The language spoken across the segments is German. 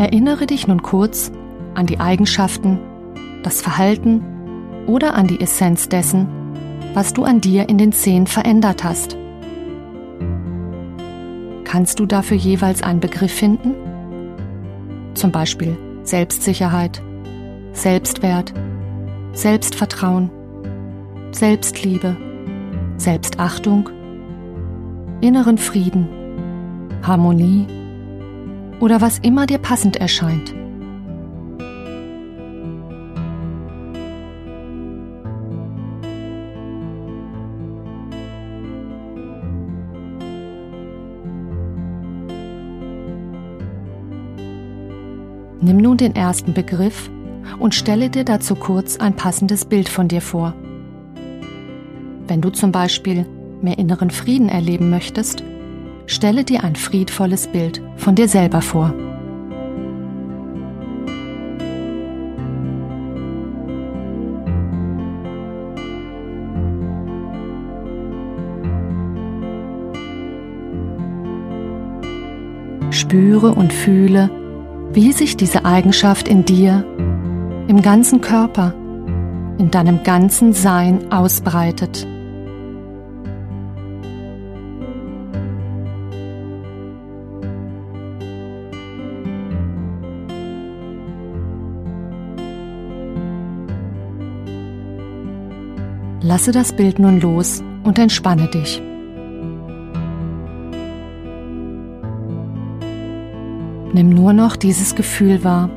Erinnere dich nun kurz an die Eigenschaften, das Verhalten oder an die Essenz dessen, was du an dir in den Zehen verändert hast. Kannst du dafür jeweils einen Begriff finden? Zum Beispiel Selbstsicherheit, Selbstwert, Selbstvertrauen, Selbstliebe, Selbstachtung, inneren Frieden, Harmonie oder was immer dir passend erscheint. Nimm nun den ersten Begriff und stelle dir dazu kurz ein passendes Bild von dir vor. Wenn du zum Beispiel mehr inneren Frieden erleben möchtest, stelle dir ein friedvolles Bild von dir selber vor. Spüre und fühle, wie sich diese Eigenschaft in dir, im ganzen Körper, in deinem ganzen Sein ausbreitet. Lasse das Bild nun los und entspanne dich. Nimm nur noch dieses Gefühl wahr.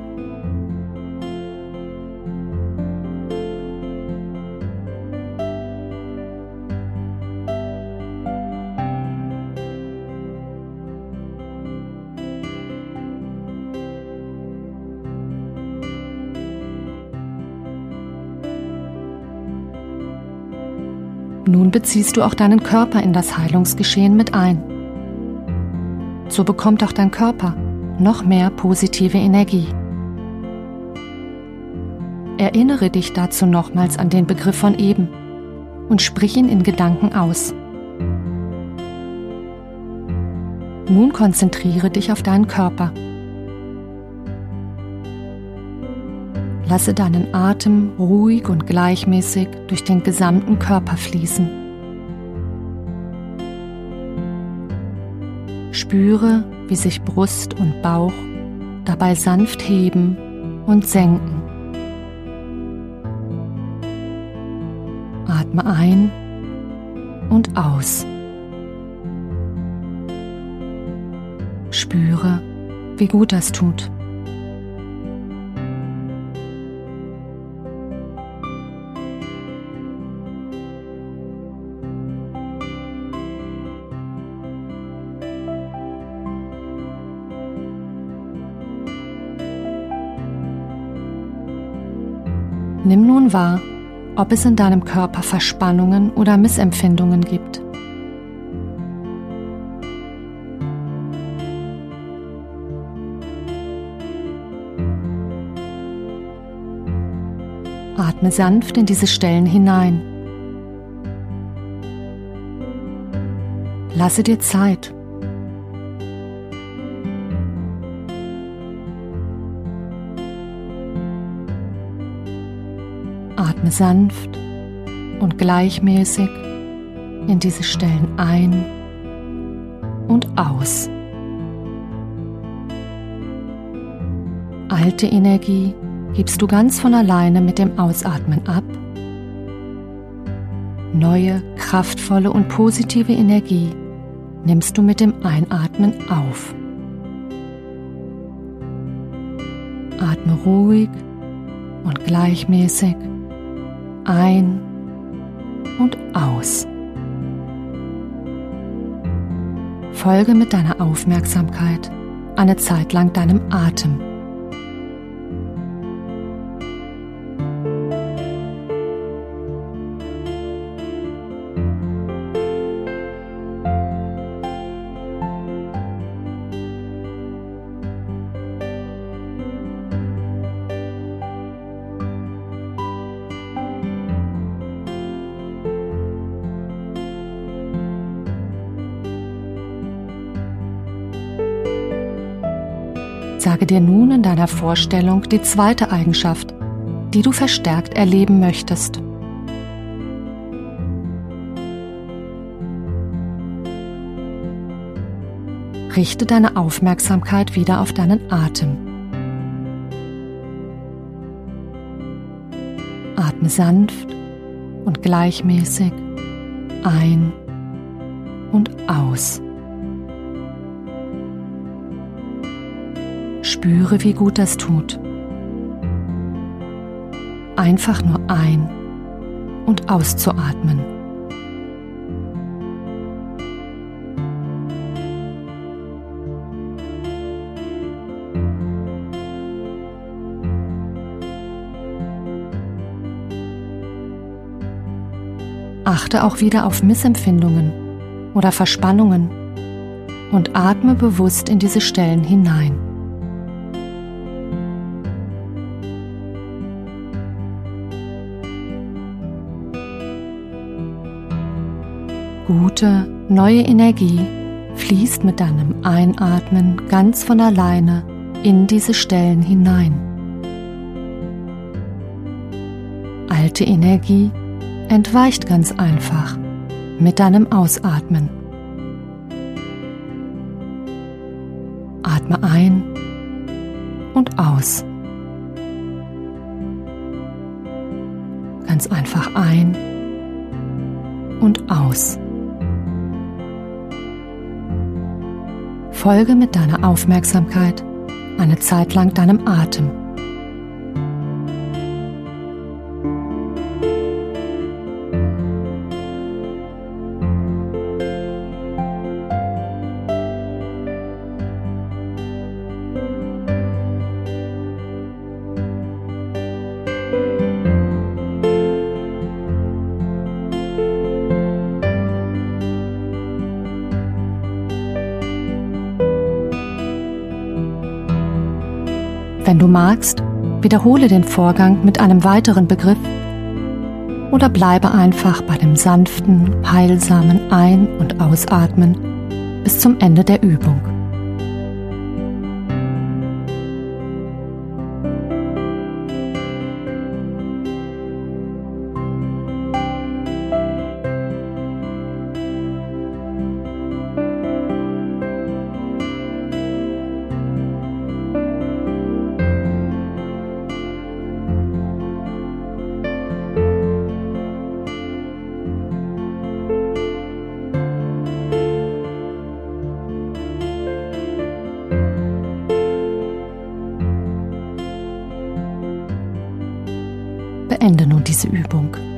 Nun beziehst du auch deinen Körper in das Heilungsgeschehen mit ein. So bekommt auch dein Körper noch mehr positive Energie. Erinnere dich dazu nochmals an den Begriff von eben und sprich ihn in Gedanken aus. Nun konzentriere dich auf deinen Körper. Lasse deinen Atem ruhig und gleichmäßig durch den gesamten Körper fließen. Spüre, wie sich Brust und Bauch dabei sanft heben und senken. Atme ein und aus. Spüre, wie gut das tut. Nimm nun wahr, ob es in deinem Körper Verspannungen oder Missempfindungen gibt. Atme sanft in diese Stellen hinein. Lasse dir Zeit. Sanft und gleichmäßig in diese Stellen ein und aus. Alte Energie gibst du ganz von alleine mit dem Ausatmen ab. Neue, kraftvolle und positive Energie nimmst du mit dem Einatmen auf. Atme ruhig und gleichmäßig ein und aus. Folge mit deiner Aufmerksamkeit eine Zeit lang deinem Atem. Sage dir nun in deiner Vorstellung die zweite Eigenschaft, die du verstärkt erleben möchtest. Richte deine Aufmerksamkeit wieder auf deinen Atem. Atme sanft und gleichmäßig ein und aus. Spüre, wie gut das tut. Einfach nur ein und auszuatmen. Achte auch wieder auf Missempfindungen oder Verspannungen und atme bewusst in diese Stellen hinein. Gute, neue Energie fließt mit deinem Einatmen ganz von alleine in diese Stellen hinein. Alte Energie entweicht ganz einfach mit deinem Ausatmen. Atme ein und aus. Ganz einfach ein und aus. Folge mit deiner Aufmerksamkeit eine Zeit lang deinem Atem. Magst, wiederhole den Vorgang mit einem weiteren Begriff oder bleibe einfach bei dem sanften, heilsamen Ein- und Ausatmen bis zum Ende der Übung. Diese Übung.